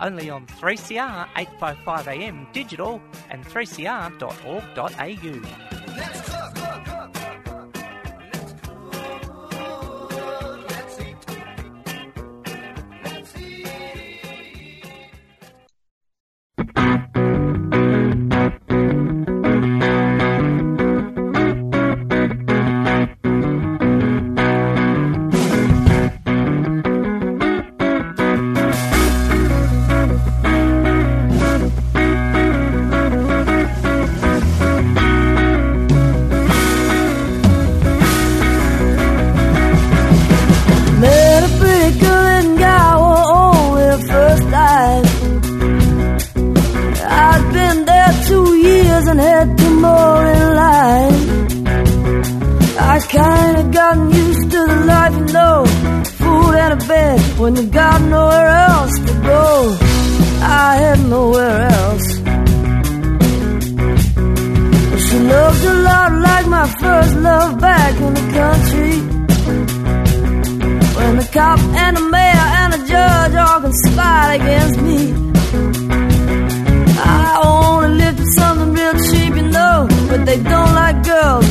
only on 3CR 855am digital and 3cr.org.au.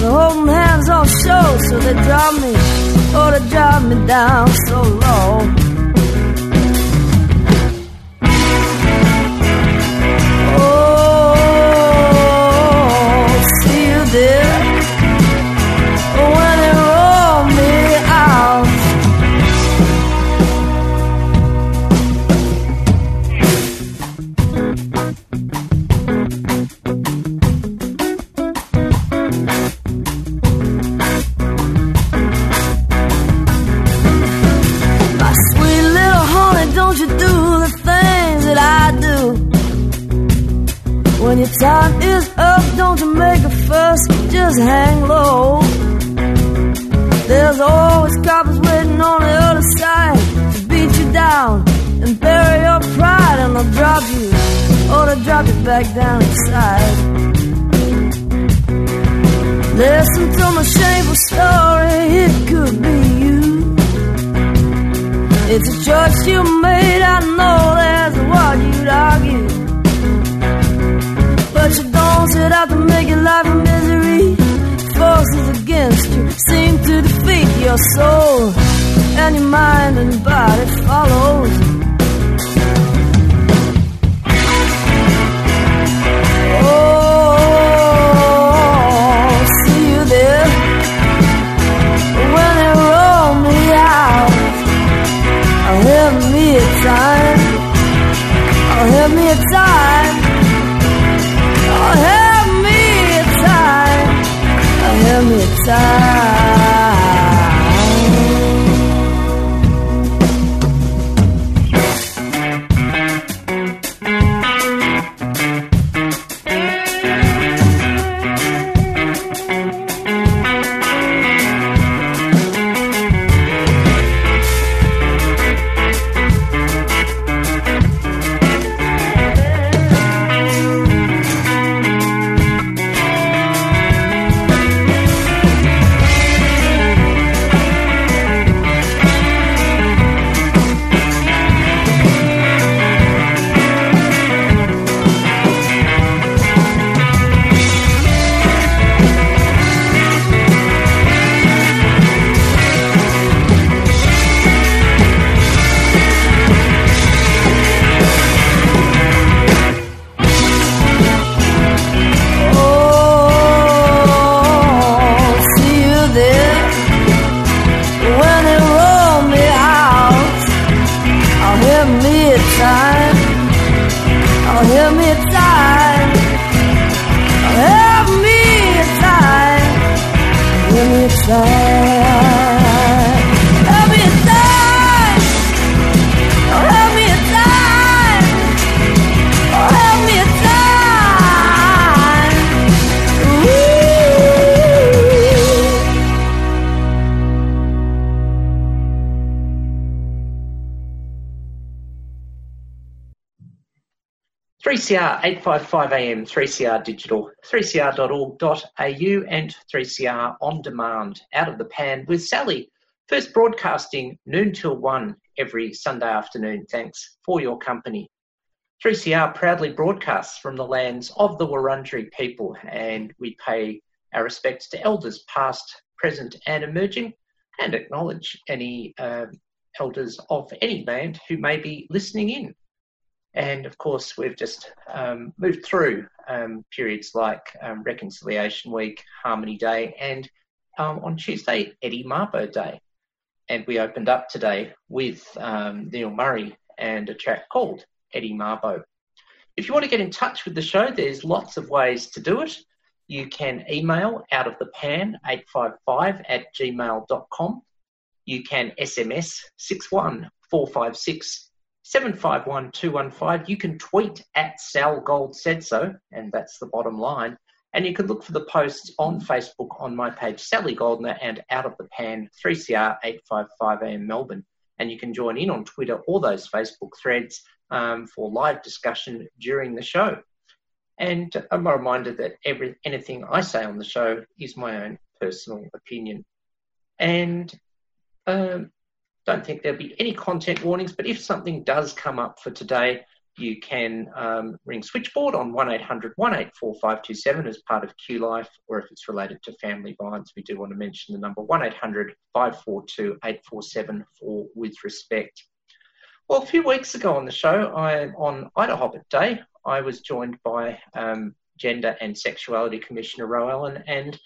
They're holding hands on show, so they drive me, oh, they drive me down so low. 3CR 855 AM, 3CR Digital, 3cr.org.au, and 3CR On Demand, Out of the Pan with Sally. First broadcasting noon till one every Sunday afternoon. Thanks for your company. 3CR proudly broadcasts from the lands of the Wurundjeri people, and we pay our respects to elders past, present, and emerging, and acknowledge any uh, elders of any land who may be listening in. And of course, we've just um, moved through um, periods like um, Reconciliation Week, Harmony Day, and um, on Tuesday, Eddie Mabo Day. And we opened up today with um, Neil Murray and a track called Eddie Mabo. If you want to get in touch with the show, there's lots of ways to do it. You can email out of the pan 855 at gmail.com. You can SMS 61456 751215. You can tweet at Sal Gold said so, and that's the bottom line. And you can look for the posts on Facebook on my page, Sally Goldner and Out of the Pan 3CR 855am Melbourne. And you can join in on Twitter or those Facebook threads um, for live discussion during the show. And I'm a reminder that every anything I say on the show is my own personal opinion. And um, don't think there'll be any content warnings, but if something does come up for today, you can um, ring switchboard on 1800 184527 as part of Q Life, or if it's related to family violence, we do want to mention the number 1800 542 847 for With Respect. Well, a few weeks ago on the show, I on IDAHOBIT Day, I was joined by um, Gender and Sexuality Commissioner Ro Allen and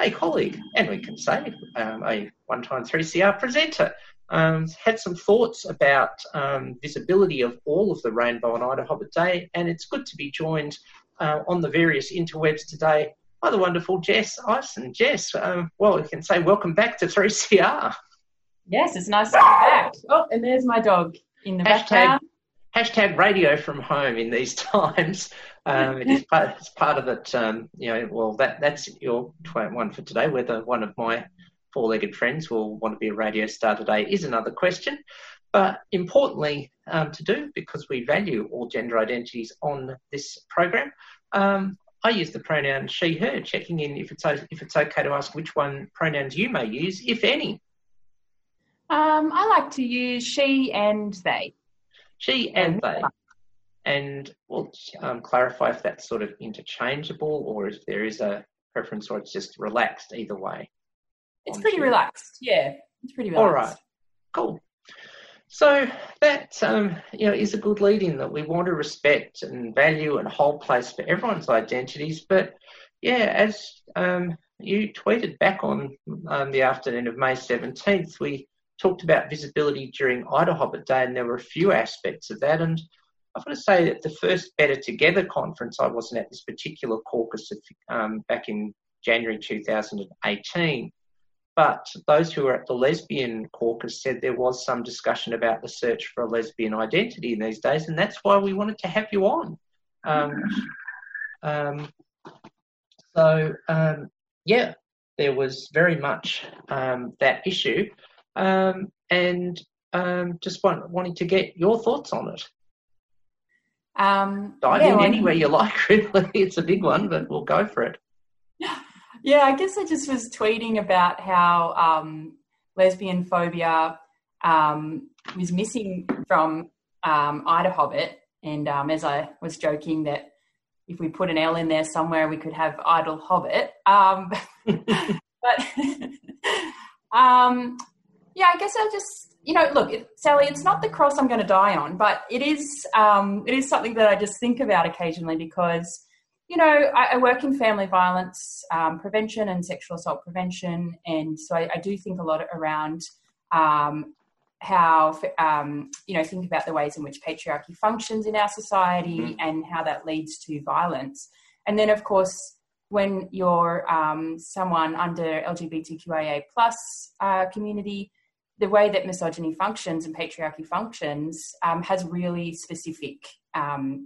a colleague, and we can say um, a one time 3CR presenter, um, had some thoughts about um, visibility of all of the rainbow on IDAHOBIT Day, and it's good to be joined uh, on the various interwebs today by the wonderful Jess Ison. Jess, um, well, we can say welcome back to 3CR. Yes, it's nice to be back. Oh, and there's my dog in the hashtag, background. Hashtag radio from home in these times. Um, it is part, it's part of it. Um, you know, well, that that's your one for today. Whether one of my four-legged friends will want to be a radio star today is another question. But importantly, um, to do because we value all gender identities on this program, um, I use the pronoun she/her, checking in if it's if it's okay to ask which one pronouns you may use, if any. Um, I like to use she and they. She and they. And we'll um, clarify if that's sort of interchangeable or if there is a preference or it's just relaxed either way. It's pretty she. relaxed. Yeah, it's pretty relaxed. All right, cool. So that um, you know is a good lead in that we want to respect and value and hold place for everyone's identities. But yeah, as um, you tweeted back on um, the afternoon of May 17th, we talked about visibility during IDAHOBIT Day, and there were a few aspects of that. And I've got to say that the first Better Together conference, I wasn't at this particular caucus of, um, back in January 2018. But those who were at the lesbian caucus said there was some discussion about the search for a lesbian identity in these days, and that's why we wanted to have you on. Um, um, so, um, yeah, there was very much um, that issue, um, and um, just want, wanting to get your thoughts on it. Um, Dive yeah, in well, anywhere you like, really. It's a big one, but we'll go for it. Yeah, I guess I just was tweeting about how um, lesbian phobia um, was missing from um, IDAHOBIT. And um, as I was joking that if we put an L in there somewhere, we could have Idle Hobbit. Um, but um, yeah, I guess I just, you know, look, it, Sally, it's not the cross I'm going to die on, but it is, um, it is something that I just think about occasionally because, you know, I, I work in family violence um, prevention and sexual assault prevention, and so I, I do think a lot around um, how, um, you know, think about the ways in which patriarchy functions in our society mm-hmm. and how that leads to violence, and then of course when you're um, someone under LGBTQIA plus uh, community, the way that misogyny functions and patriarchy functions um, has really specific um,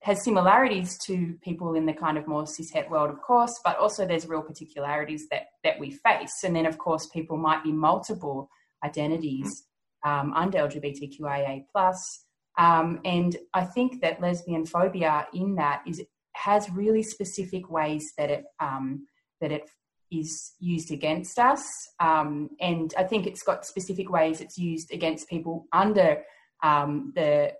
has similarities to people in the kind of more cishet world, of course, but also there's real particularities that that we face. And then, of course, people might be multiple identities um, under LGBTQIA plus, Um, and I think that lesbian phobia in that is has really specific ways that it um, that it is used against us. Um, and I think it's got specific ways it's used against people under um, the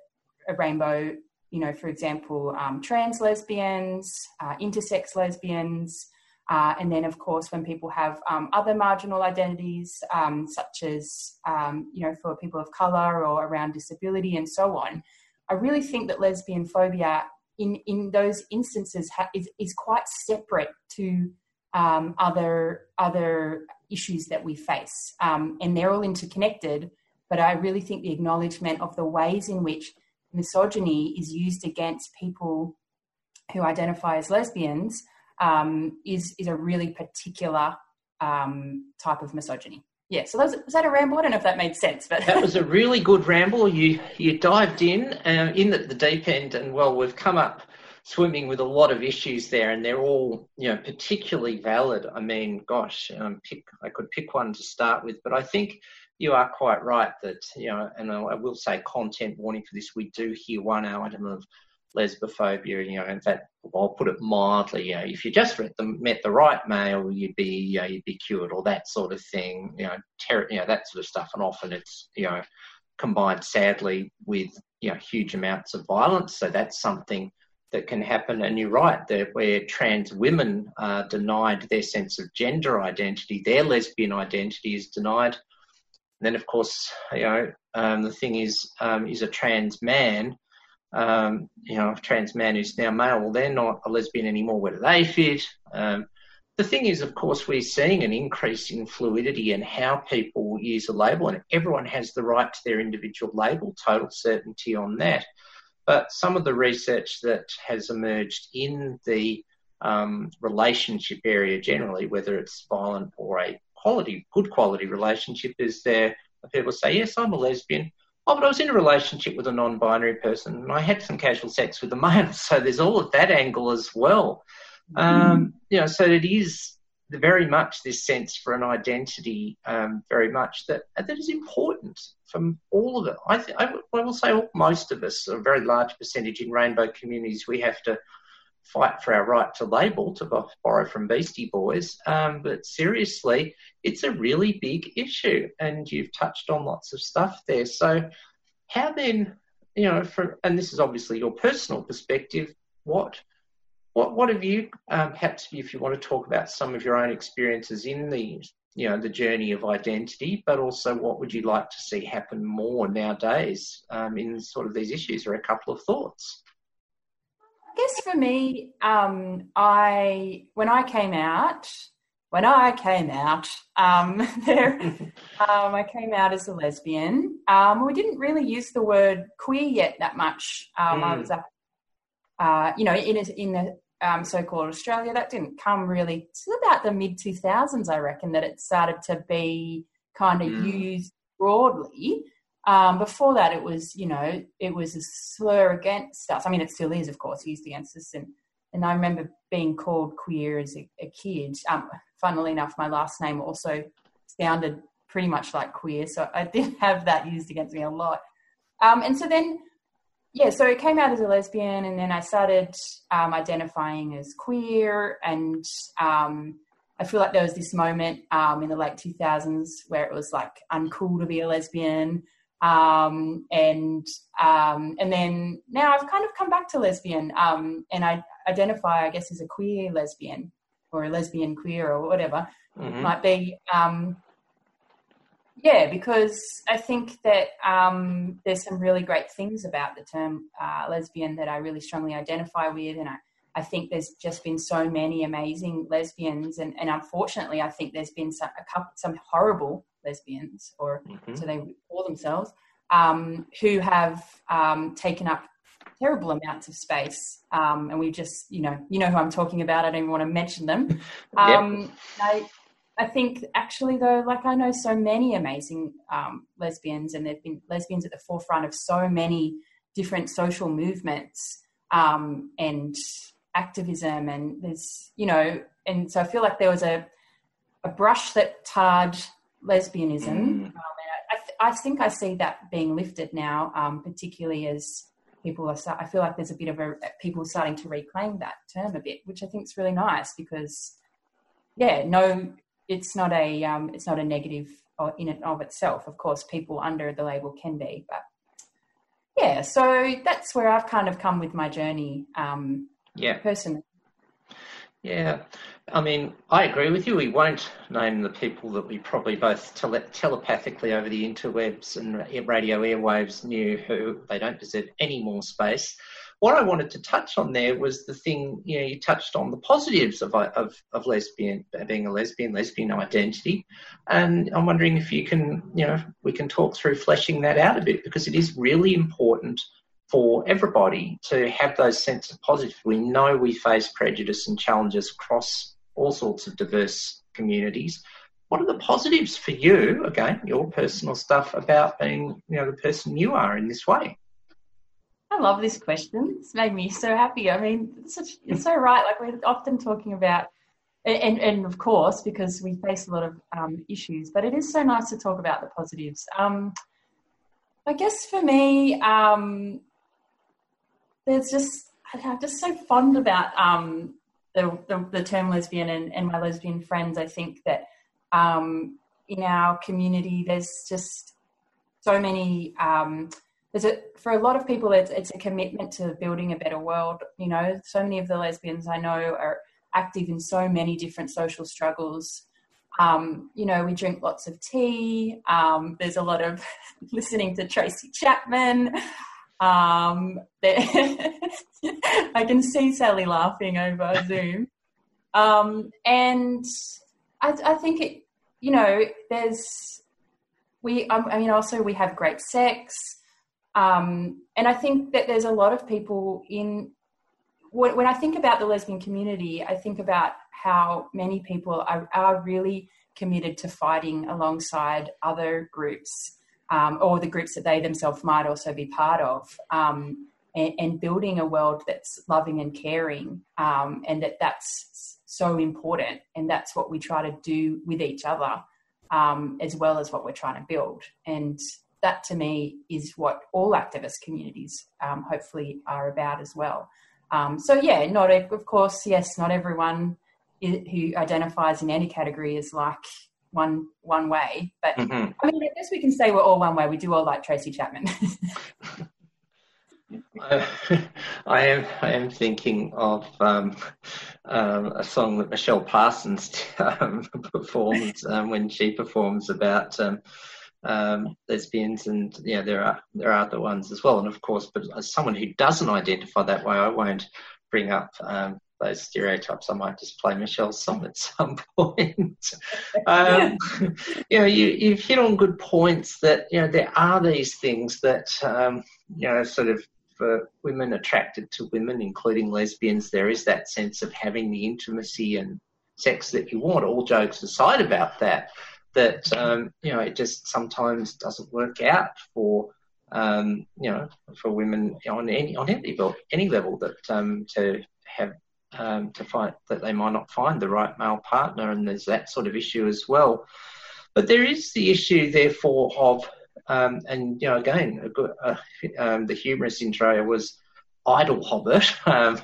rainbow, you know, for example, um, trans lesbians, uh, intersex lesbians. Uh, and then, of course, when people have um, other marginal identities, um, such as, um, you know, for people of colour or around disability and so on, I really think that lesbian phobia in, in those instances ha- is, is quite separate to um, other other issues that we face, um, and they're all interconnected. But I really think the acknowledgement of the ways in which misogyny is used against people who identify as lesbians um, is is a really particular um, type of misogyny. Yeah, so was, was that a ramble? I don't know if that made sense, but that was a really good ramble. You you dived in uh, in at the deep end, and well, we've come up swimming with a lot of issues there, and they're all you know particularly valid. I mean, gosh, um, pick I could pick one to start with, but I think you are quite right that you know, and I will say content warning for this. We do hear one item of lesbophobia, you know, in fact, I'll put it mildly, you know, if you just met the, met the right male, you'd be, you know, you'd be cured or that sort of thing, you know, ter- you know, that sort of stuff. And often it's, you know, combined sadly with, you know, huge amounts of violence. So that's something that can happen. And you're right, that where trans women are denied their sense of gender identity, their lesbian identity is denied. Then, of course, you know, um, the thing is, um, is a trans man, um, you know, a trans man who's now male, well, they're not a lesbian anymore. Where do they fit? Um, the thing is, of course, we're seeing an increase in fluidity and how people use a label, and everyone has the right to their individual label, total certainty on that. But some of the research that has emerged in the um, relationship area generally, whether it's violent or a quality, good quality relationship, is there people say, yes, I'm a lesbian. Oh, but I was in a relationship with a non-binary person and I had some casual sex with a male. So there's all of that angle as well. Mm. Um, you know, so it is very much this sense for an identity, um, very much that that is important from all of it. I, th- I, will say most of us, a very large percentage in rainbow communities, we have to fight for our right to label, to borrow from Beastie Boys. Um, but seriously, it's a really big issue, and you've touched on lots of stuff there. So, how then, you know, for, and this is obviously your personal perspective, what what what have you um, perhaps if you want to talk about some of your own experiences in the you know the journey of identity, but also what would you like to see happen more nowadays um, in sort of these issues, or a couple of thoughts. I guess for me, um, I when I came out, when I came out, um, there, um, I came out as a lesbian. Um, we didn't really use the word queer yet that much. Mm. I was up, uh, you know, in a, in the um, so-called Australia. That didn't come really to about the mid 2000s, I reckon, that it started to be kind of mm. used broadly. Um, before that, it was, you know, it was a slur against us. I mean, it still is, of course, used against us. And, and I remember being called queer as a, a kid. Um, funnily enough, my last name also sounded pretty much like queer. So I did have that used against me a lot. Um, and so then yeah, so it came out as a lesbian, and then I started um, identifying as queer, and um, I feel like there was this moment um, in the late 2000s where it was like uncool to be a lesbian, um, and um, and then now I've kind of come back to lesbian, um, and I identify, I guess, as a queer lesbian or a lesbian queer or whatever mm-hmm. might be. Yeah, because I think that um, there's some really great things about the term uh, lesbian that I really strongly identify with, and I, I think there's just been so many amazing lesbians, and, and unfortunately, I think there's been some, a couple, some horrible lesbians, or mm-hmm. so they call themselves, um, who have um, taken up terrible amounts of space, um, and we just, you know, you know who I'm talking about. I don't even want to mention them. yep. Um, I, I think actually though, like I know so many amazing um, lesbians, and they've been lesbians at the forefront of so many different social movements um, and activism, and there's you know, and so I feel like there was a a brush that tarred lesbianism. Mm. Um, I, th- I think I see that being lifted now, um, particularly as people are. I feel like there's a bit of a people starting to reclaim that term a bit, which I think is really nice because, yeah, no, it's not a um, it's not a negative in and of itself. Of course, people under the label can be, but yeah. So that's where I've kind of come with my journey. Um, yeah, personally. Yeah, I mean, I agree with you. We won't name the people that we probably both tele- telepathically over the interwebs and radio airwaves knew who they don't deserve any more space. What I wanted to touch on there was the thing, you know, you touched on the positives of, of, of lesbian, being a lesbian, lesbian identity. And I'm wondering if you can, you know, we can talk through fleshing that out a bit because it is really important for everybody to have those sense of positive. We know we face prejudice and challenges across all sorts of diverse communities. What are the positives for you, again, your personal stuff about being, you know, the person you are in this way? I love this question. It's made me so happy. I mean, it's, such, it's so right. Like we're often talking about, and, and of course, because we face a lot of um, issues, but it is so nice to talk about the positives. Um, I guess for me, um, there's just I'm just so fond about um, the, the, the term lesbian and, and my lesbian friends. I think that um, in our community, there's just so many. Um, there's a, for a lot of people, it's, it's a commitment to building a better world. You know, so many of the lesbians I know are active in so many different social struggles. Um, you know, we drink lots of tea. Um, there's a lot of listening to Tracy Chapman. Um, I can see Sally laughing over Zoom. Um, and I, I, think it, you know, there's, we, I mean, also we have great sex. Um, and I think that there's a lot of people in, when I think about the lesbian community, I think about how many people are, are really committed to fighting alongside other groups um, or the groups that they themselves might also be part of, um, and, and, building a world that's loving and caring, um, and that that's so important, and that's what we try to do with each other, um, as well as what we're trying to build, and that to me is what all activist communities um, hopefully are about as well. Um, so yeah, not of course, yes, not everyone who identifies in any category is like one one way. But mm-hmm. I mean, I guess we can say we're all one way. We do all like Tracy Chapman. I, I am I am thinking of um, um, a song that Michelle Parsons um, performs um, when she performs about um, um, lesbians, and yeah, there are there are other ones as well. And of course, but as someone who doesn't identify that way, I won't bring up those stereotypes. I might just play Michelle's song at some point. um, you know, you, have hit on good points that you know there are these things that um, you know sort of for women attracted to women, including lesbians, there is that sense of having the intimacy and sex that you want. All jokes aside about that, that um, you know it just sometimes doesn't work out for. Um, you know, for women on any on any level, any level that um, to have um, to find that they might not find the right male partner, and there's that sort of issue as well. But there is the issue, therefore, of um, and you know, again, good, uh, um, the humorous intro was idle hobbit, um,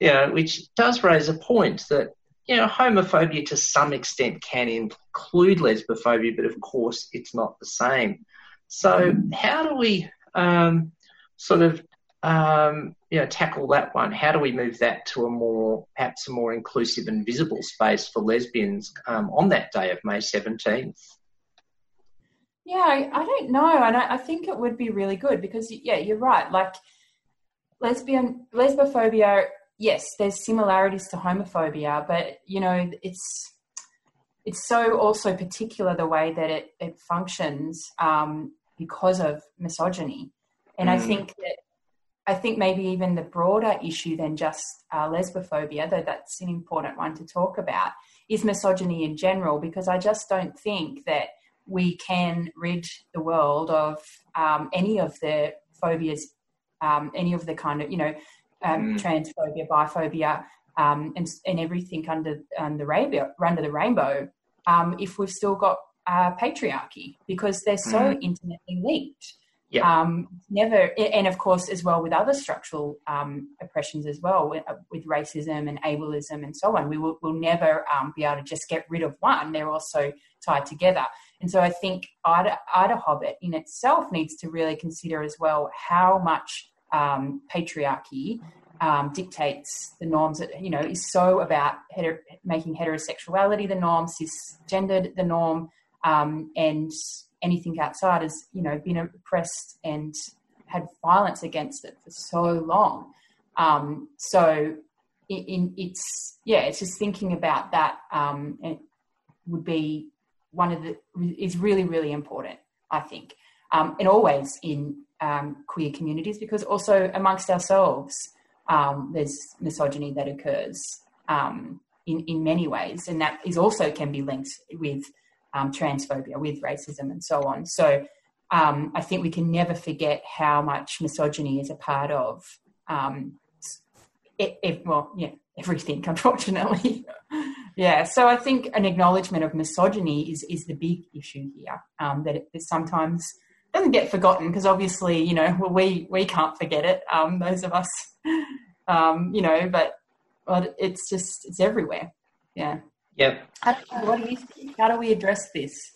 you know, which does raise a point that you know, homophobia to some extent can include lesbophobia, but of course, it's not the same. So, how do we um, sort of um, you know, tackle that one? How do we move that to a more, perhaps a more inclusive and visible space for lesbians um, on that day of May 17th? Yeah, I, I don't know. And I, I, think it would be really good because, yeah, you're right. Like, lesbian, lesbophobia, yes, there's similarities to homophobia, but, you know, it's, it's so also particular the way that it, it functions um, because of misogyny. And mm. I think that I think maybe even the broader issue than just uh, lesbophobia, though that's an important one to talk about, is misogyny in general, because I just don't think that we can rid the world of um, any of the phobias, um, any of the kind of, you know, um, mm. transphobia, biphobia, um, and, and everything under, under, rainbow, under the rainbow, um, if we've still got uh, patriarchy because they're so Mm. intimately linked. Um, never, and of course, as well with other structural um, oppressions as well, with, uh, with racism and ableism and so on, we will will never um, be able to just get rid of one. They're also tied together. And so I think Ida, IDAHOBIT in itself needs to really consider as well how much um, patriarchy um, dictates the norms that, you know, is so about heter- making heterosexuality the norm, cisgendered the norm, um, and anything outside has, you know, been oppressed and had violence against it for so long. Um, so in, in, it's, yeah, it's just thinking about that um, would be one of the, is really, really important, I think. Um, and always in um, queer communities because also amongst ourselves, um, there's misogyny that occurs um, in, in many ways, and that is also can be linked with um, transphobia, with racism, and so on. So um, I think we can never forget how much misogyny is a part of um, it, it, well, yeah, everything, unfortunately. yeah, so I think an acknowledgement of misogyny is is the big issue here. Um, that it sometimes doesn't get forgotten because obviously, you know, well, we we can't forget it. Um, those of us, um, you know, but but it's just it's everywhere. Yeah. Yep. How, what do you think? How do we address this?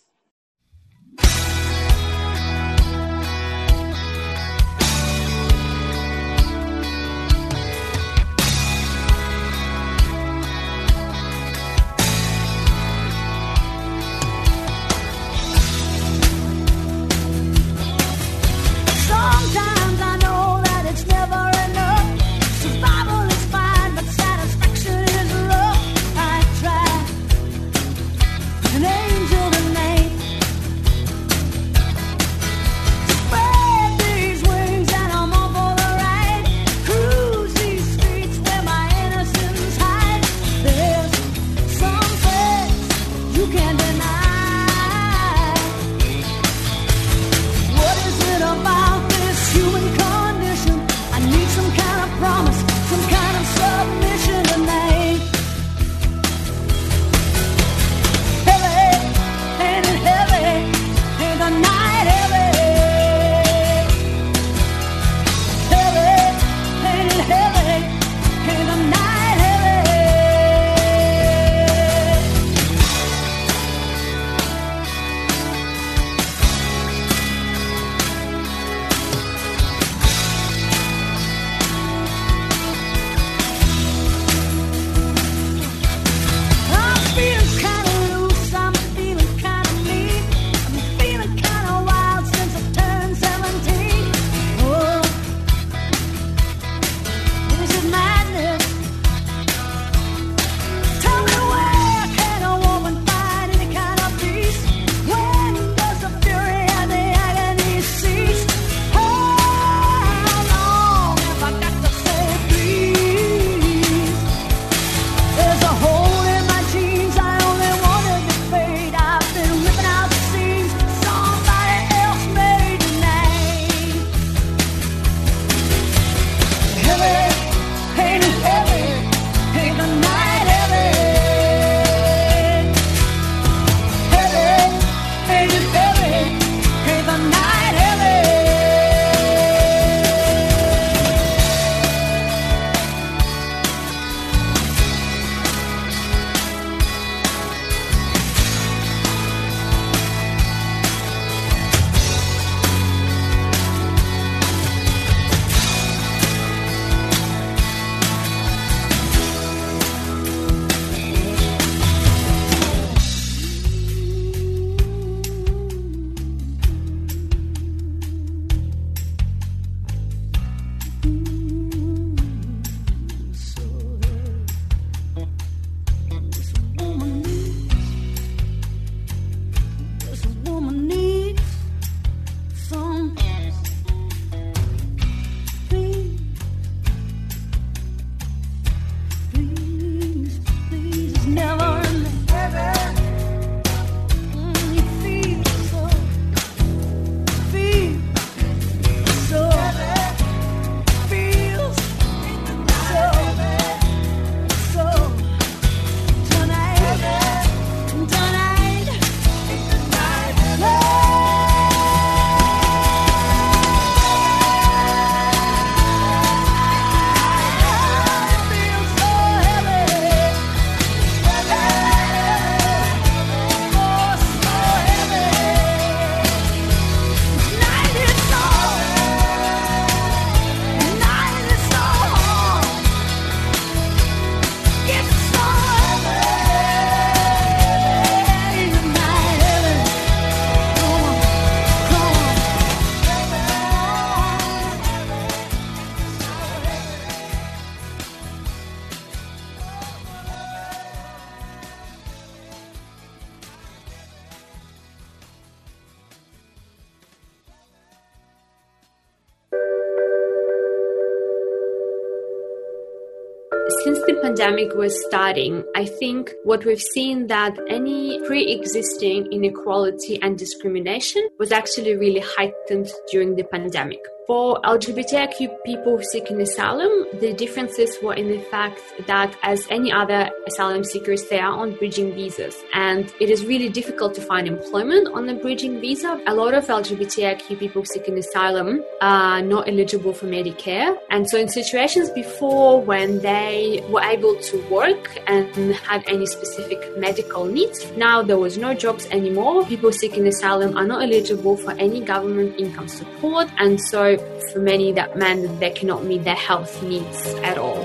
Pandemic was starting, I think what we've seen that any pre-existing inequality and discrimination was actually really heightened during the pandemic. For LGBTIQ people seeking asylum, the differences were in the fact that, as any other asylum seekers, they are on bridging visas. And it is really difficult to find employment on a bridging visa. A lot of LGBTIQ people seeking asylum are not eligible for Medicare. And so, in situations before when they were able to work and had any specific medical needs, now there was no jobs anymore. People seeking asylum are not eligible for any government income support. And so, for many, that meant that they cannot meet their health needs at all.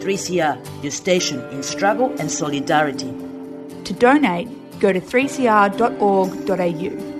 3CR, your station in struggle and solidarity. To donate, go to 3cr.org.au.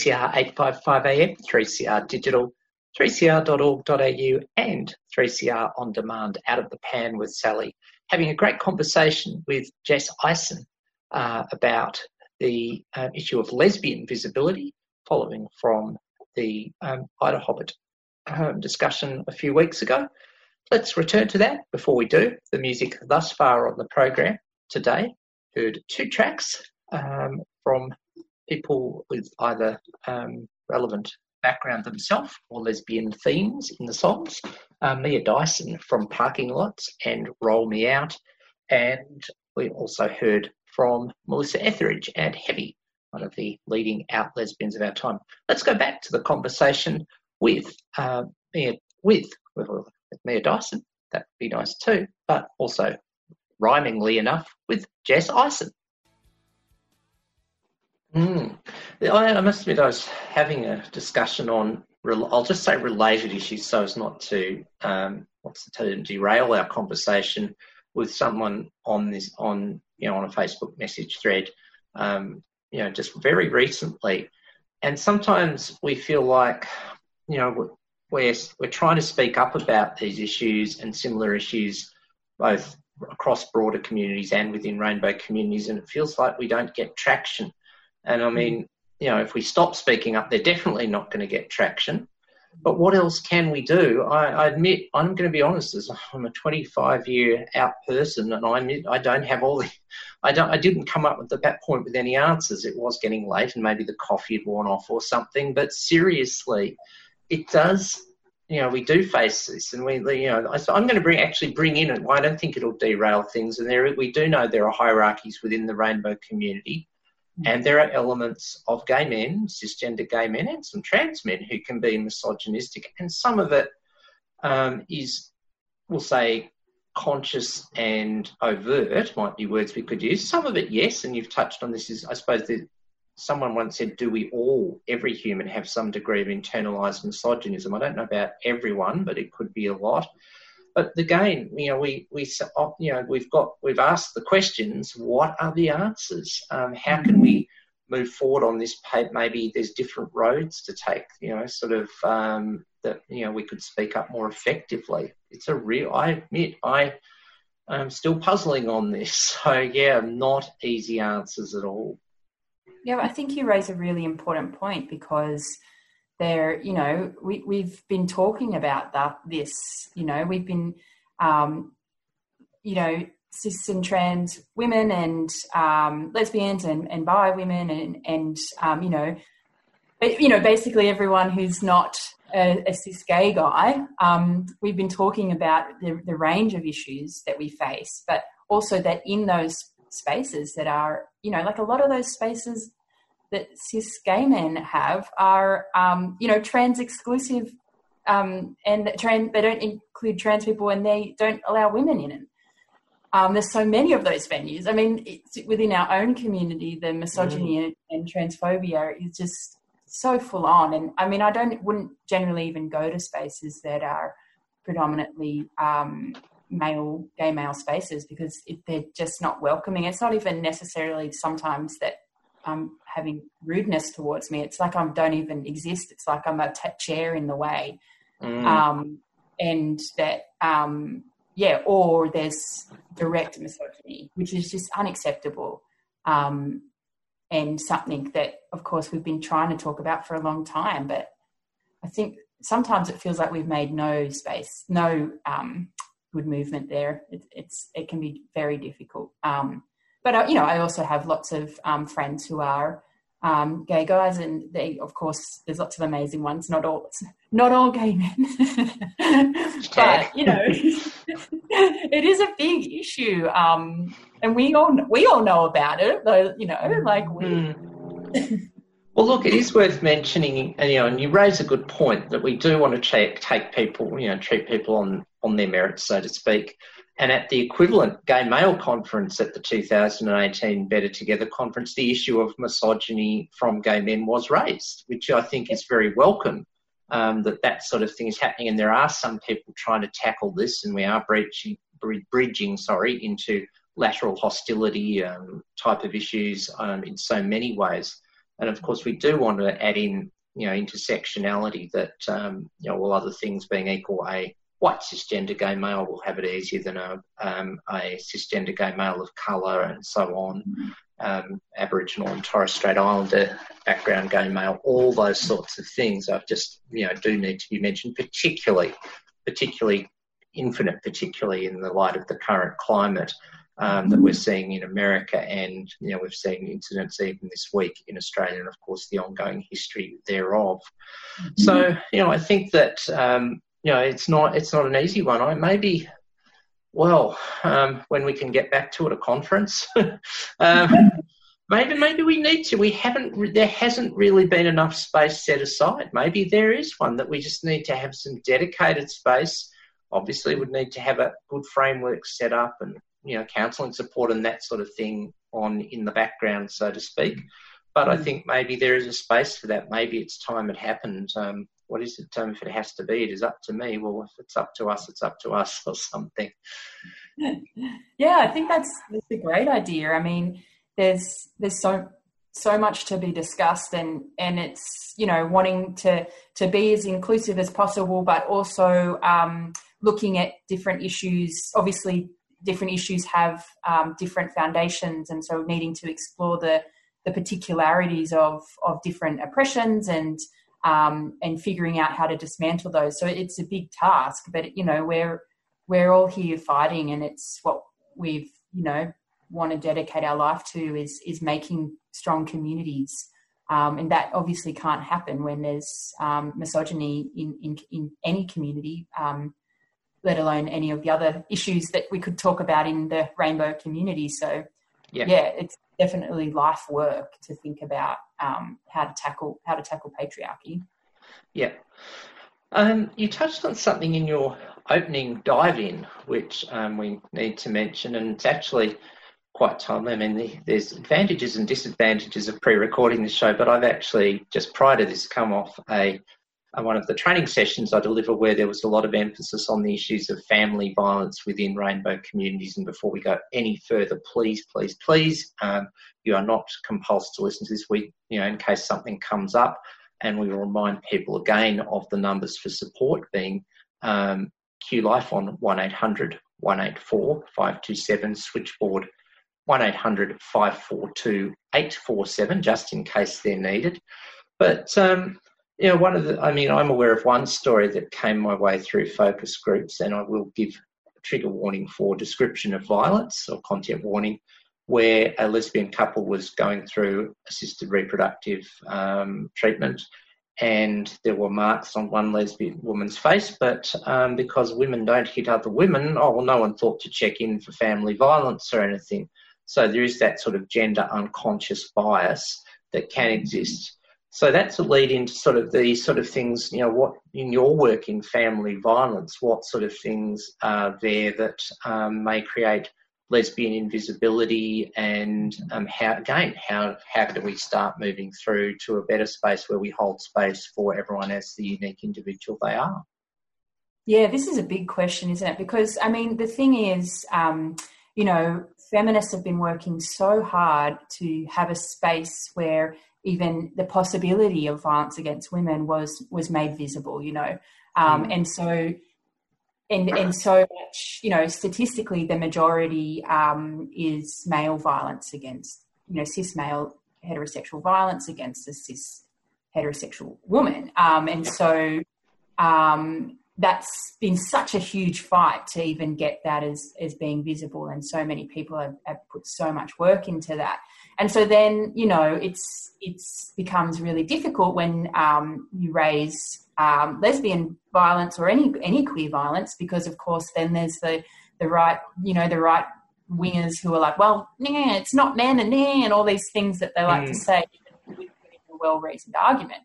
3CR 855 AM, 3CR Digital, 3cr.org.au, and 3CR On Demand out of the pan with Sally. Having a great conversation with Jess Ison uh, about the uh, issue of lesbian visibility following from the um, IDAHOBIT um, discussion a few weeks ago. Let's return to that. Before we do, the music thus far on the program today heard two tracks um, from people with either um, relevant background themselves or lesbian themes in the songs. Uh, Mia Dyson from Parking Lots and Roll Me Out. And we also heard from Melissa Etheridge and Heavy, one of the leading out lesbians of our time. Let's go back to the conversation with uh, Mia, with, with, with Mia Dyson. That would be nice too, but also rhymingly enough with Jess Ison. Mm. I, must admit, I was having a discussion on, I'll just say related issues so as not to, um, what's the term, derail our conversation with someone on this, on, you know, on a Facebook message thread, um, you know, just very recently. And sometimes we feel like, you know, we're, we're trying to speak up about these issues and similar issues, both across broader communities and within rainbow communities, and it feels like we don't get traction and I hmm. mean, you know, if we stop speaking up, they're definitely not going to get traction. But what else can we do? I, I admit, I'm going to be honest, as I'm a 25 year out person, and I admit I don't have all the, I don't, I didn't come up with at that point with any answers. It was getting late, and maybe the coffee had worn off or something. But seriously, it does. You know, we do face this, and we, you know, I'm going to bring actually bring in, and I don't think it'll derail things. And there, we do know there are hierarchies within the rainbow community and there are elements of gay men, cisgender gay men, and some trans men who can be misogynistic. And some of it um, is, we'll say, conscious and overt, might be words we could use. Some of it, yes, and you've touched on this, is I suppose that someone once said, Do we all, every human, have some degree of internalized misogynism? I don't know about everyone, but it could be a lot. But again, you know, we we you know we've got we've asked the questions. What are the answers? Um, how can we move forward on this? Maybe there's different roads to take. You know, sort of um, that you know we could speak up more effectively. It's a real. I admit I am still puzzling on this. So yeah, not easy answers at all. Yeah, I think you raise a really important point because there, you know, we, we've been talking about that, this, you know, we've been, um, you know, cis and trans women and um, lesbians and, and bi women and, and um, you know, you know, basically everyone who's not a, a cis gay guy. Um, we've been talking about the, the range of issues that we face, but also that in those spaces that are, you know, like a lot of those spaces that cis gay men have are, um, you know, trans exclusive, um, and trans, they don't include trans people and they don't allow women in it. Um, there's so many of those venues. I mean, within our own community, the misogyny mm. and, and transphobia is just so full on. And I mean, I don't wouldn't generally even go to spaces that are predominantly um, male, gay male spaces because they're just not welcoming. It's not even necessarily sometimes that um, having rudeness towards me. It's like I don't even exist. It's like I'm a t- chair in the way. Mm. Um, and that, um, yeah, or there's direct misogyny, which is just unacceptable. Um, and something that, of course, we've been trying to talk about for a long time. But I think sometimes it feels like we've made no space, no um, good movement there. It, it's it can be very difficult. Um, but uh, you know, I also have lots of um, friends who are um, gay guys, and they, of course, there's lots of amazing ones. Not all, not all gay men, but you know, it is a big issue, um, and we all we all know about it. Though you know, like we. Mm. Well, look, it is worth mentioning, and you know, and you raise a good point that we do want to take, take people, you know, treat people on, on their merits, so to speak. And at the equivalent gay male conference at the 2018 Better Together conference, the issue of misogyny from gay men was raised, which I think is very welcome. Um, that that sort of thing is happening, and there are some people trying to tackle this, and we are breaching, bridging, sorry, into lateral hostility um, type of issues um, in so many ways. And of course, we do want to add in, you know, intersectionality that, um, you know, all other things being equal, a white cisgender gay male will have it easier than a, um, a cisgender gay male of colour and so on. Um, Aboriginal and Torres Strait Islander background gay male, all those sorts of things I just, you know, do need to be mentioned, particularly, particularly infinite, particularly in the light of the current climate um, that we're seeing in America, and you know we've seen incidents even this week in Australia, and of course the ongoing history thereof. So you know I think that um, you know it's not it's not an easy one. I maybe well um, when we can get back to it a conference. Um, maybe maybe we need to. We haven't. There hasn't really been enough space set aside. Maybe there is one that we just need to have some dedicated space. Obviously, would need to have a good framework set up and you know counselling support and that sort of thing on in the background, so to speak. But I hmm. think maybe there is a space for that. Maybe it's time it happened. Um, what is the term if it has to be, it is up to me. Well, if it's up to us, it's up to us, or something. Yeah, I think that's that's a great idea. I mean, there's there's so so much to be discussed, and and it's you know wanting to to be as inclusive as possible, but also um, looking at different issues. Obviously, different issues have um, different foundations, and so needing to explore the the particularities of of different oppressions and um, and figuring out how to dismantle those. So it's a big task, but you know we're we're all here fighting, and it's what we've you know want to dedicate our life to is is making strong communities. Um, and that obviously can't happen when there's um, misogyny in, in, in any community. Um, let alone any of the other issues that we could talk about in the rainbow community. So, yeah, yeah it's definitely life work to think about um, how to tackle how to tackle patriarchy. Yeah. Um, you touched on something in your opening dive in, which um, we need to mention, and it's actually quite timely. I mean, the, there's advantages and disadvantages of pre-recording this show, but I've actually just prior to this come off a one of the training sessions I deliver where there was a lot of emphasis on the issues of family violence within rainbow communities. And before we go any further, please, please, please, um, you are not compelled to listen to this week, you know, in case something comes up. And we remind people again of the numbers for support being um, Q Life on 1800 184 527 switchboard 1800 542 847 just in case they're needed. But um, know, one of the, I mean, I'm aware of one story that came my way through focus groups, and I will give a trigger warning for description of violence or content warning, where a lesbian couple was going through assisted reproductive um, treatment, and there were marks on one lesbian woman's face, but um, because women don't hit other women, oh, well, no one thought to check in for family violence or anything. So there is that sort of gender unconscious bias that can exist. So that's a lead into sort of these sort of things, you know, what in your work in family violence, what sort of things are there that um, may create lesbian invisibility and um, how, again, how, how do we start moving through to a better space where we hold space for everyone as the unique individual they are? Yeah, this is a big question, isn't it? Because, I mean, the thing is, um, you know, feminists have been working so hard to have a space where even the possibility of violence against women was was made visible. You know, um, mm. and so. And, and so much, you know, statistically, the majority um, is male violence against, you know, cis male heterosexual violence against a cis heterosexual woman. Um, and so um, that's been such a huge fight to even get that as, as being visible. And so many people have, have put so much work into that. And so then, you know, it's, it's becomes really difficult when um, you raise um, lesbian violence or any, any queer violence, because of course then there's the, the right, you know, the right wingers who are like, well, nah, it's not men and nah, and all these things that they like mm. to say with a well reasoned argument.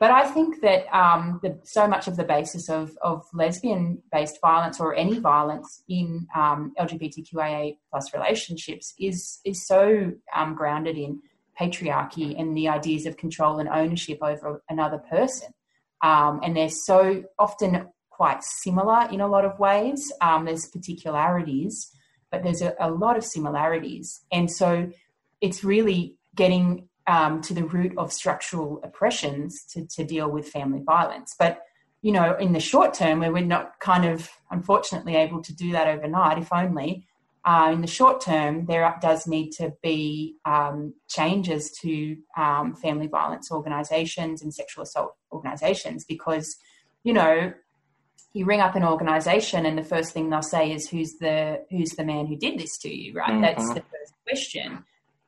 But I think that um, the, so much of the basis of, of lesbian based violence or any violence in um, LGBTQIA plus relationships is, is so um, grounded in patriarchy and the ideas of control and ownership over another person. Um, and they're so often quite similar in a lot of ways. Um, there's particularities, but there's a, a lot of similarities. And so it's really getting um, to the root of structural oppressions to, to deal with family violence. But, you know, in the short term, where we're not kind of unfortunately able to do that overnight, if only, uh, in the short term, there does need to be um, changes to um, family violence organisations and sexual assault organisations because, you know, you ring up an organisation and the first thing they'll say is, "Who's the who's the man who did this to you?" Right? Mm-hmm. That's the first question.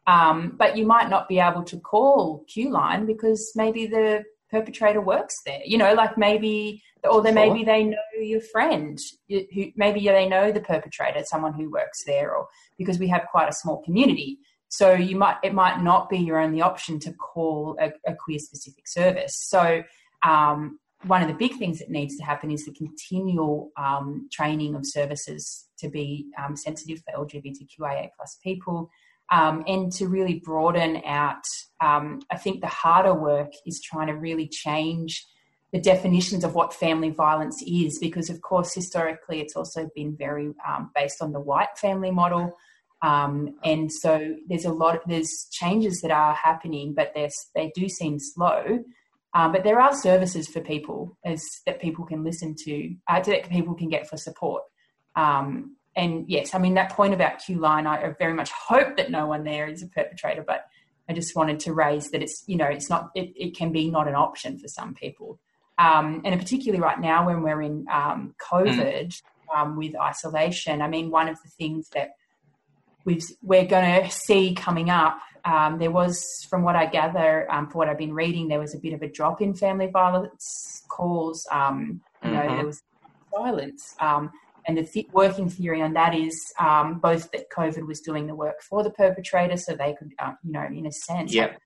Um, but you might not be able to call Q Line because maybe the perpetrator works there. You know, like maybe, or then maybe they know your friend who maybe they know the perpetrator, someone who works there, or because we have quite a small community. So you might it might not be your only option to call a, a queer specific service. So um, one of the big things that needs to happen is the continual um, training of services to be um, sensitive for LGBTQIA plus people um, and to really broaden out. Um, I think the harder work is trying to really change the definitions of what family violence is, because of course historically it's also been very um, based on the white family model. Um, and so there's a lot, of, there's changes that are happening, but they do seem slow. Um, but there are services for people as that people can listen to, uh, that people can get for support. Um, and yes, I mean that point about Q line, I very much hope that no one there is a perpetrator, but I just wanted to raise that it's you know it's not it, it can be not an option for some people, um, and particularly right now when we're in um, COVID um, with isolation. I mean, one of the things that we we're going to see coming up. Um, there was, from what I gather, um, for what I've been reading, there was a bit of a drop in family violence calls. Um, you know, mm-hmm. there was violence and the th- working theory on that is um, both that COVID was doing the work for the perpetrator, so they could, uh, you know, in a sense, yep.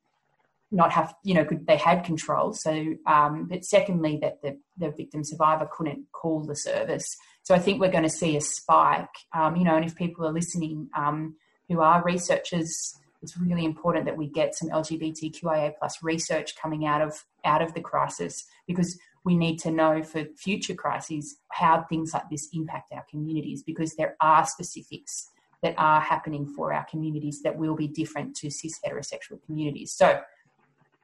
not have, you know, could, they had control. So, um, but secondly, that the, the victim survivor couldn't call the service. So I think we're going to see a spike, um, you know, and if people are listening um, who are researchers, it's really important that we get some LGBTQIA plus research coming out of out of the crisis because we need to know for future crises how things like this impact our communities because there are specifics that are happening for our communities that will be different to cis heterosexual communities. So,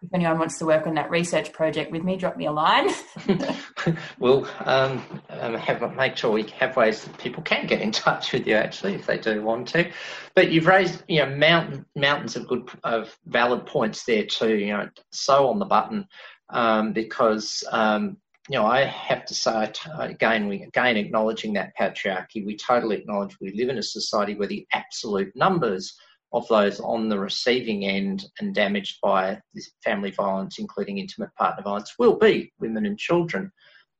if anyone wants to work on that research project with me, drop me a line. we'll um, um, have, make sure we have ways that people can get in touch with you actually if they do want to. But you've raised you know mountain, mountains of good of valid points there too. You know, so on the button um, because um, you know I have to say again, we again acknowledging that patriarchy. We totally acknowledge we live in a society where the absolute numbers of those on the receiving end and damaged by family violence, including intimate partner violence, will be women and children.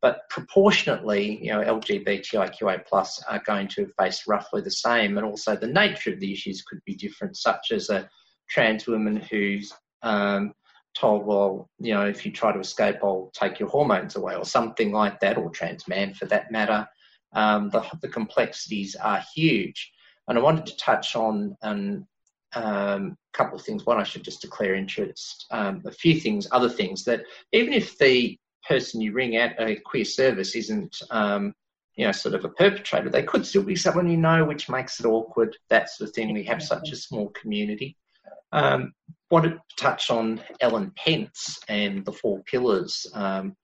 But proportionately, you know, LGBTIQA plus are going to face roughly the same, and also the nature of the issues could be different, such as a trans woman who's um, told, well, you know, if you try to escape, I'll take your hormones away, or something like that, or trans man for that matter. Um, the, the, complexities are huge. And I wanted to touch on um, um, a couple of things. One, I should just declare interest. Um, a few things, other things that even if the person you ring at a queer service isn't um, you know, sort of a perpetrator. They could still be someone you know, which makes it awkward. That sort of thing. We have such a small community. Um, wanted to touch on Ellen Pence and the four pillars. Um,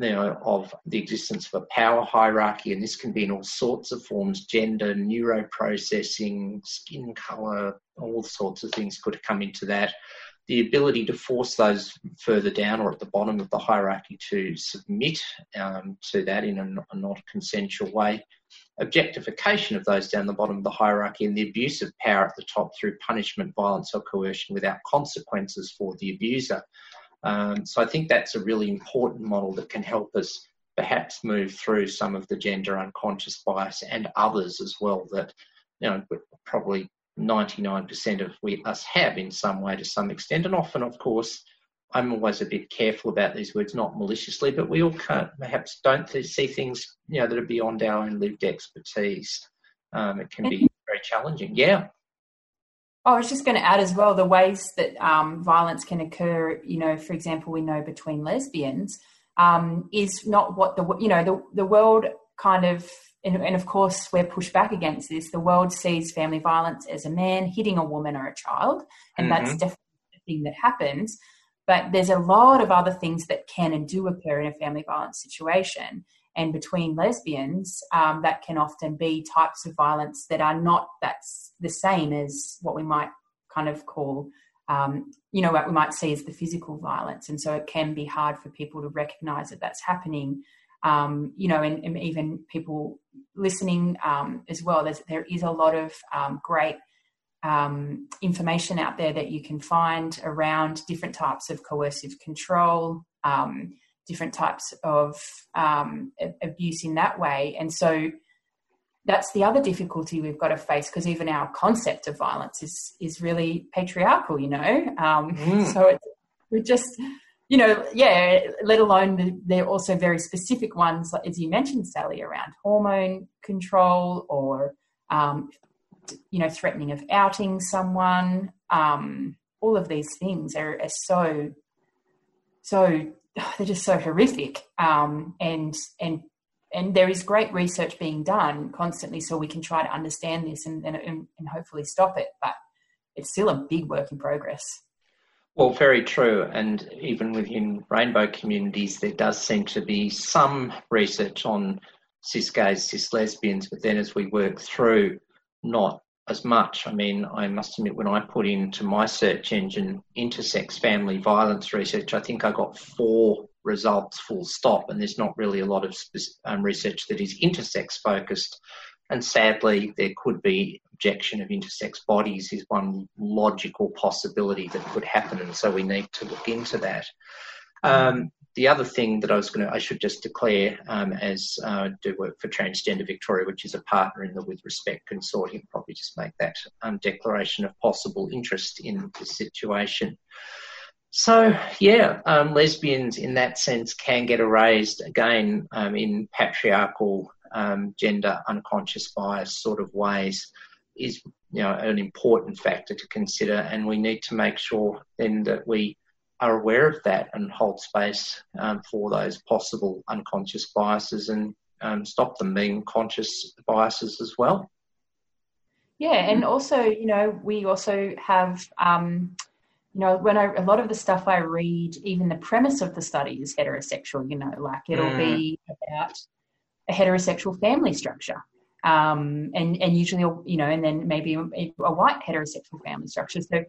you know, of the existence of a power hierarchy, and this can be in all sorts of forms gender, neuroprocessing, skin colour, all sorts of things could come into that. The ability to force those further down or at the bottom of the hierarchy to submit um, to that in a, a not consensual way. Objectification of those down the bottom of the hierarchy and the abuse of power at the top through punishment, violence, or coercion without consequences for the abuser. Um, so I think that's a really important model that can help us perhaps move through some of the gender unconscious bias and others as well that you know probably 99% of we us have in some way to some extent and often of course I'm always a bit careful about these words not maliciously but we all can't, perhaps don't see things you know that are beyond our own lived expertise um, it can be very challenging yeah Oh, I was just going to add as well the ways that um, violence can occur. You know, for example, we know between lesbians um, is not what the you know the the world kind of and, and, of course we're pushed back against this. The world sees family violence as a man hitting a woman or a child, and mm-hmm. that's definitely the thing that happens. But there's a lot of other things that can and do occur in a family violence situation and between lesbians, um, that can often be types of violence that are not that's the same as what we might kind of call, um, you know, what we might see as the physical violence. And so it can be hard for people to recognize that that's happening. Um, you know, and, and, even people listening um, as well. There's, there is a lot of um, great um, information out there that you can find around different types of coercive control, um, different types of um, abuse in that way. And so that's the other difficulty we've got to face because even our concept of violence is is really patriarchal, you know. Um, mm. So it's, we just, you know, yeah. Let alone the, they're also very specific ones, as you mentioned, Sally, around hormone control or um, you know threatening of outing someone. Um, all of these things are, are so so they're just so horrific. Um, and and and there is great research being done constantly, so we can try to understand this and and, and hopefully stop it. But it's still a big work in progress. Well, very true. And even within rainbow communities, there does seem to be some research on cis gays, cis lesbians, but then as we work through, not as much. I mean, I must admit, when I put into my search engine intersex family violence research, I think I got four results full stop, and there's not really a lot of um, research that is intersex focused. And sadly, there could be objection of intersex bodies is one logical possibility that could happen, and so we need to look into that. Um, the other thing that I was going to, I should just declare um, as uh, do work for Transgender Victoria, which is a partner in the With Respect Consortium, probably just make that um, declaration of possible interest in the situation. So, yeah, um, lesbians in that sense can get erased again um, in patriarchal, um, gender unconscious bias sort of ways is you know an important factor to consider, and we need to make sure then that we are aware of that and hold space um, for those possible unconscious biases and um, stop them being conscious biases as well. Yeah, and also, you know, we also have, um, you know, when I, a lot of the stuff I read, even the premise of the study is heterosexual, you know, like it'll mm. be about a heterosexual family structure. Um, and, and usually, you know, and then maybe a, a white heterosexual family structure. So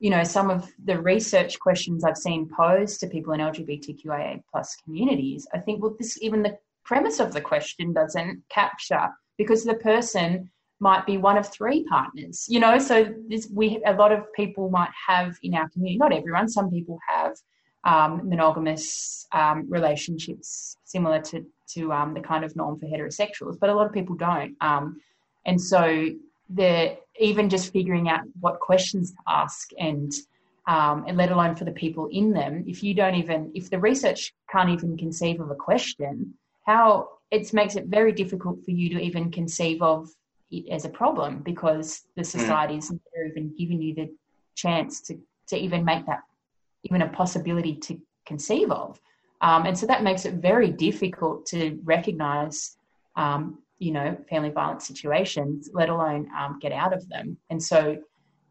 you know, some of the research questions I've seen posed to people in LGBTQIA plus communities, I think, well, this even the premise of the question doesn't capture because the person might be one of three partners, you know. So this, we a lot of people might have in our community, not everyone, some people have um, monogamous um, relationships similar to to um, the kind of norm for heterosexuals, but a lot of people don't. Um, and so the even just figuring out what questions to ask and um, and let alone for the people in them if you don't even if the research can't even conceive of a question how it makes it very difficult for you to even conceive of it as a problem because the hmm. society mm. isn't even giving you the chance to to even make that even a possibility to conceive of um, and so that makes it very difficult to recognize um, you know, family violence situations, let alone um, get out of them. And so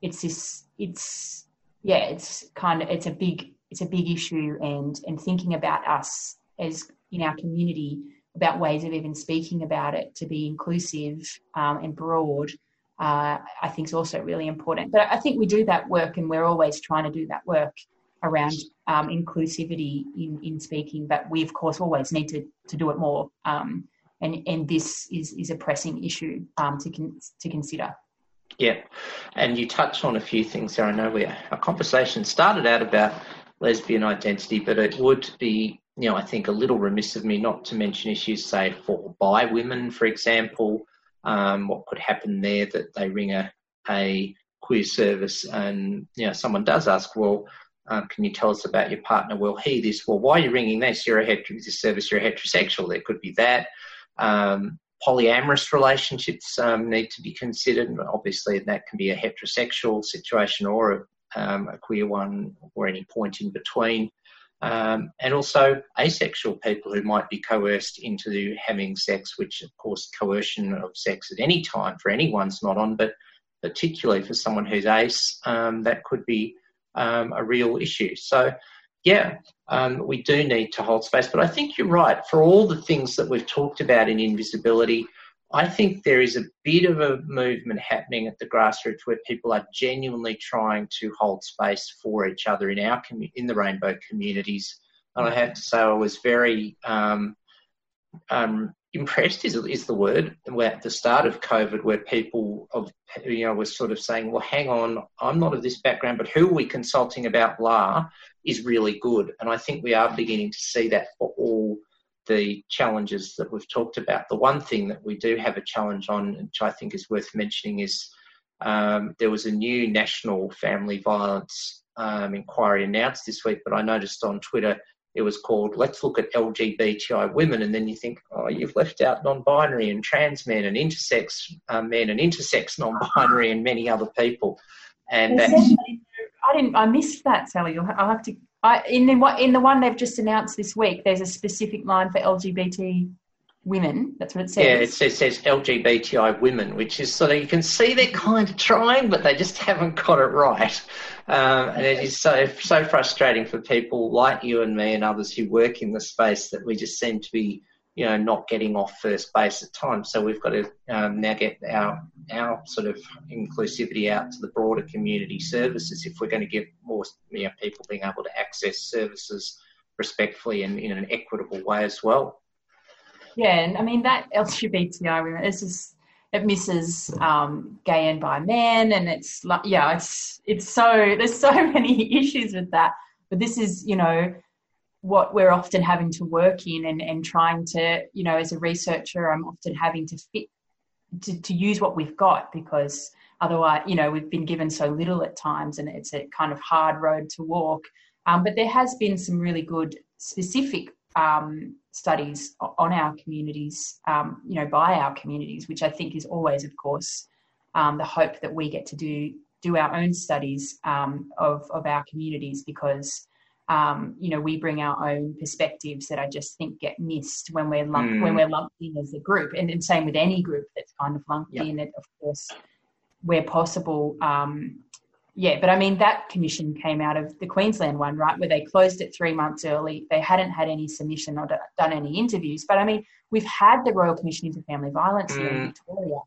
it's this, it's, yeah, it's kind of, it's a big, it's a big issue and, and thinking about us as in our community about ways of even speaking about it to be inclusive um, and broad, uh, I think is also really important. But I think we do that work and we're always trying to do that work around um, inclusivity in, in speaking, but we of course always need to, to do it more. Um, and and this is is a pressing issue um, to con- to consider. Yeah, and you touched on a few things there. I know we our conversation started out about lesbian identity, but it would be you know I think a little remiss of me not to mention issues say for bi women, for example. Um, what could happen there that they ring a a queer service and you know someone does ask, well, um, can you tell us about your partner? Well, he this. Well, why are you ringing this? You're a heter- this service. You're a heterosexual. There could be that. Um, polyamorous relationships um, need to be considered. Obviously, that can be a heterosexual situation or a, um, a queer one or any point in between. Um, and also asexual people who might be coerced into having sex, which, of course, coercion of sex at any time for anyone's not on, but particularly for someone who's ace, um, that could be um, a real issue. So, yeah, um, we do need to hold space. But I think you're right. For all the things that we've talked about in invisibility, I think there is a bit of a movement happening at the grassroots where people are genuinely trying to hold space for each other in our in the rainbow communities. And I have to say, I was very um, um, impressed is, is the word at the start of COVID, where people of you know were sort of saying, "Well, hang on, I'm not of this background, but who are we consulting about?" Blah is really good, and I think we are beginning to see that for all the challenges that we've talked about. The one thing that we do have a challenge on, which I think is worth mentioning, is um, there was a new national family violence um, inquiry announced this week, but I noticed on Twitter it was called Let's Look at LGBTI Women. And then you think, oh, you've left out non binary and trans men and intersex um, men and intersex non binary and many other people. And that's. I didn't. I missed that, Sally. I'll have to. I, in the in the one they've just announced this week, there's a specific line for LGBT women. That's what it says. Yeah, it says, says LGBTI women, which is sort of you can see they're kind of trying, but they just haven't got it right. Um, and it is so so frustrating for people like you and me and others who work in the space that we just seem to be, you know, not getting off first base at times. So we've got to um, now get our our sort of inclusivity out to the broader community services if we're going to get more you know, people being able to access services respectfully and in an equitable way as well. Yeah, and I mean that LGBTI women, just it misses um, gay and bi men, and it's like yeah, it's it's so there's so many issues with that. But this is you know what we're often having to work in, and and trying to you know as a researcher, I'm often having to fit to, to use what we've got because otherwise you know we've been given so little at times, and it's a kind of hard road to walk. Um, but there has been some really good specific um, studies on our communities, um, you know, by our communities, which I think is always, of course, um, the hope that we get to do do our own studies um, of of our communities because. Um, you know, we bring our own perspectives that I just think get missed when we're lumped, mm. when we're lumped in as a group, and, and same with any group that's kind of lumped yep. in. It, of course, where possible, um, yeah, but I mean, that commission came out of the Queensland one, right, where they closed it three months early. They hadn't had any submission or done any interviews. But I mean, we've had the Royal Commission into Family Violence mm. here in mm. Victoria.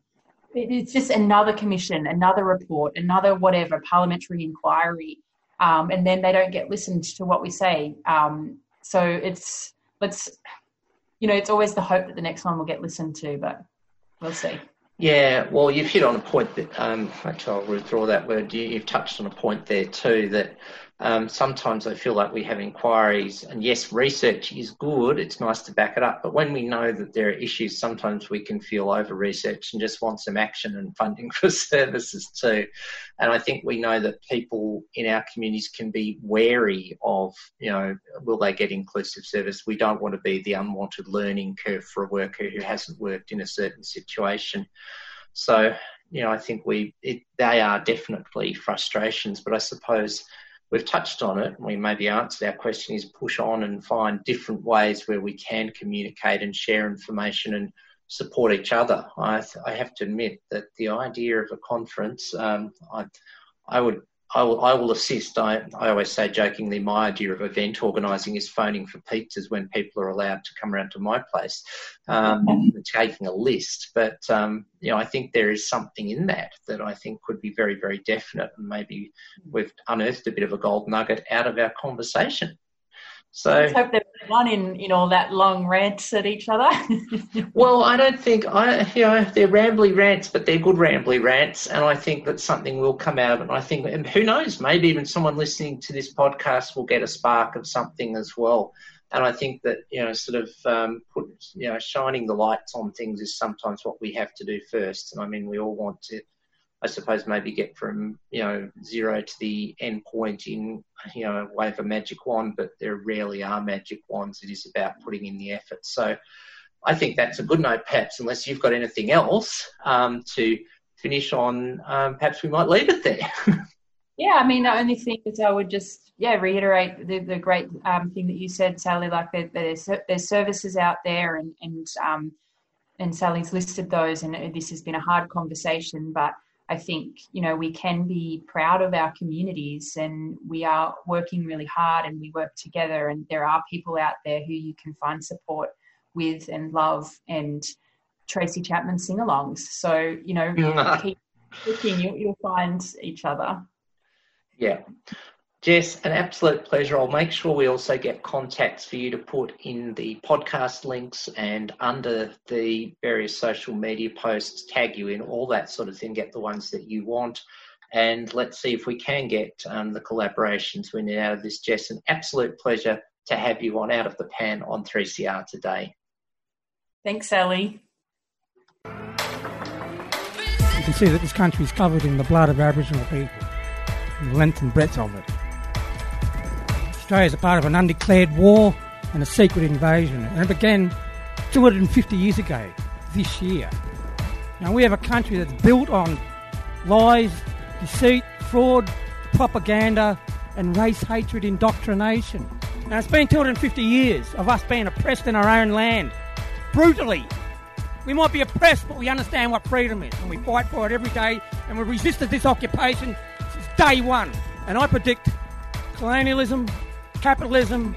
It's just another commission, another report, another whatever, parliamentary inquiry. Um, and then they don't get listened to what we say. Um, so it's, let's, you know, it's always the hope that the next one will get listened to, but we'll see. Yeah, well, you've hit on a point that, um, actually, I'll withdraw that word. You, have touched on a point there too that um, sometimes I feel like we have inquiries, and yes, research is good, it's nice to back it up, but when we know that there are issues, sometimes we can feel over researched and just want some action and funding for services too. And I think we know that people in our communities can be wary of, you know, will they get inclusive service? We don't want to be the unwanted learning curve for a worker who hasn't worked in a certain situation. So, you know, I think we it, they are definitely frustrations, but I suppose we've touched on it. We maybe answered our question is push on and find different ways where we can communicate and share information and support each other. I, I have to admit that the idea of a conference, um, I, I would I will, I will assist. I, I always say jokingly, my idea of event organising is phoning for pizzas when people are allowed to come around to my place, um, taking a list. But um, you know, I think there is something in that that I think could be very, very definite, and maybe we've unearthed a bit of a gold nugget out of our conversation. So Let's hope there's one in in all that long rants at each other. well, I don't think I you know they're rambly rants, but they're good rambly rants, and I think that something will come out of it. And I think, and who knows, maybe even someone listening to this podcast will get a spark of something as well. And I think that you know, sort of um, put you know, shining the lights on things is sometimes what we have to do first. And I mean, we all want to I suppose maybe get from you know zero to the end point in you know a wave of a magic wand, but there rarely are magic wands. It is about putting in the effort. So I think that's a good note, perhaps, unless you've got anything else um, to finish on. Um, perhaps we might leave it there. yeah, I mean, the only thing is I would just yeah reiterate the, the great um, thing that you said, Sally. Like there's there's services out there, and and um, and Sally's listed those, and this has been a hard conversation, but I think, you know, we can be proud of our communities and we are working really hard and we work together. And there are people out there who you can find support with and love and Tracy Chapman sing alongs. So, you know, keep looking, you, you'll find each other. Yeah. Jess, an absolute pleasure. I'll make sure we also get contacts for you to put in the podcast links and under the various social media posts, tag you in, all that sort of thing, get the ones that you want. And let's see if we can get um, the collaborations we need out of this, Jess. An absolute pleasure to have you on Out of the Pan on 3CR today. Thanks, Sally. You can see that this country is covered in the blood of Aboriginal people, the length and breadth of it. Australia is a part of an undeclared war and a secret invasion. And it began 250 years ago, this year. Now, we have a country that's built on lies, deceit, fraud, propaganda, and race hatred indoctrination. Now, it's been 250 years of us being oppressed in our own land, brutally. We might be oppressed, but we understand what freedom is, and we fight for it every day, and we've resisted this occupation since day one. And I predict colonialism, capitalism,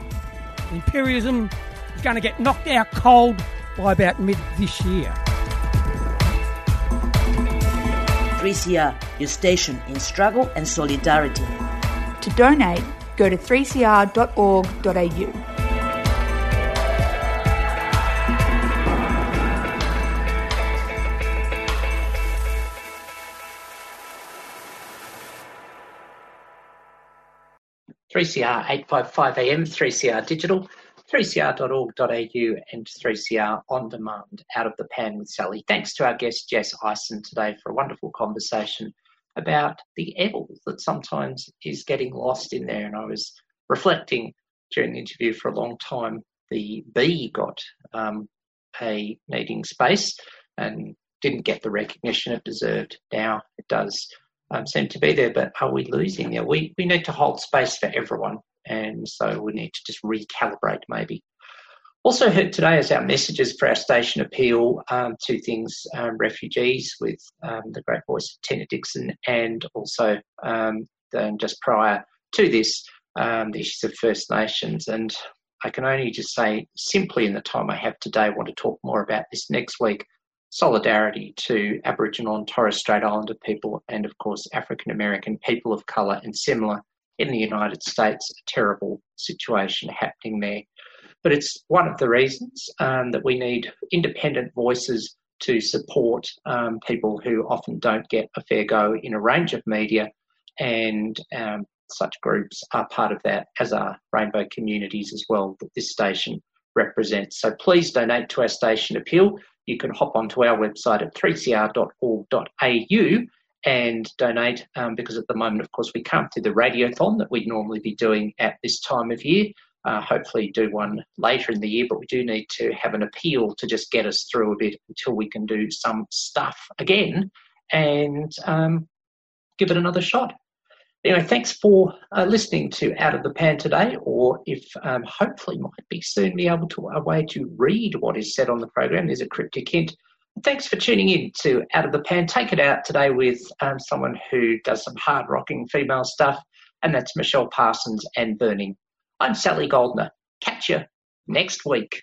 imperialism is going to get knocked out cold by about mid this year. 3CR, your station in struggle and solidarity. To donate, go to 3cr.org.au. 3CR 855 AM, 3CR Digital, 3cr.org.au, and 3CR On Demand Out of the Pan with Sally. Thanks to our guest Jess Ison today for a wonderful conversation about the evil that sometimes is getting lost in there. And I was reflecting during the interview for a long time. The bee got um, a needing space and didn't get the recognition it deserved. Now it does um, seem to be there, but are we losing there? We, we need to hold space for everyone, and so we need to just recalibrate maybe. Also heard today as our messages for our station appeal, um, two things, um, refugees with um, the great voice of Tina Dixson and also um, then just prior to this, um, the issues of First Nations. And I can only just say simply in the time I have today, I want to talk more about this next week solidarity to Aboriginal and Torres Strait Islander people, and of course, African American people of colour, and similar in the United States, a terrible situation happening there. But it's one of the reasons um, that we need independent voices to support um, people who often don't get a fair go in a range of media, and um, such groups are part of that, as are rainbow communities as well, that this station represents. So please donate to our station appeal you can hop onto our website at 3cr.org.au and donate um, because at the moment, of course, we can't do the radiothon that we'd normally be doing at this time of year. Uh, hopefully, do one later in the year, but we do need to have an appeal to just get us through a bit until we can do some stuff again and um, give it another shot. Anyway, thanks for uh, listening to Out of the Pan today, or if um, hopefully might be soon be able to a way to read what is said on the program. There's a cryptic hint. Thanks for tuning in to Out of the Pan. Take it out today with um, someone who does some hard rocking female stuff, and that's Michelle Parsons and Burning. I'm Sally Goldner. Catch you next week.